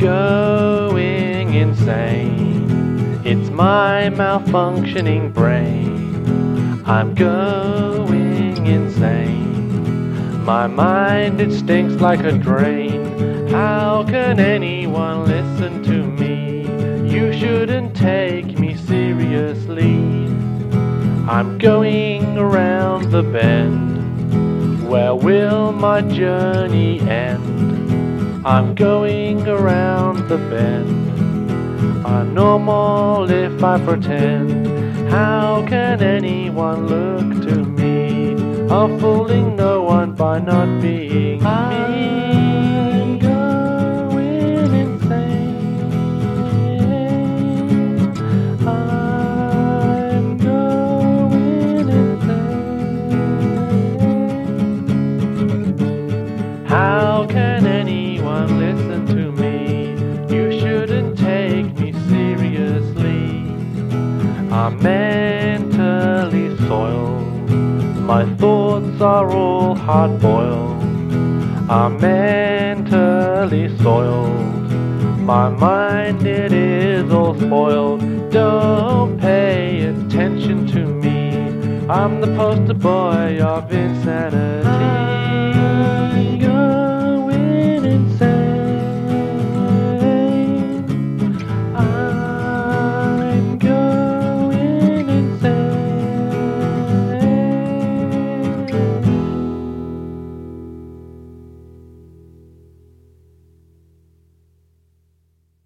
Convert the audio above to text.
going insane. It's my malfunctioning brain. I'm going insane. My mind, it stinks like a drain. How can anyone listen to me? You shouldn't take me seriously. I'm going around the bend. Where will my journey end? I'm going around the bend. I'm normal if I pretend. How can anyone look to me? I'm fooling no one by not being me. I'm going insane. I'm going insane. How can anyone listen to me? You shouldn't take me seriously. I'm mentally soiled. My thoughts are all hard boiled. I'm mentally soiled. My mind, it is all spoiled. Don't pay attention to me. I'm the poster boy of insanity.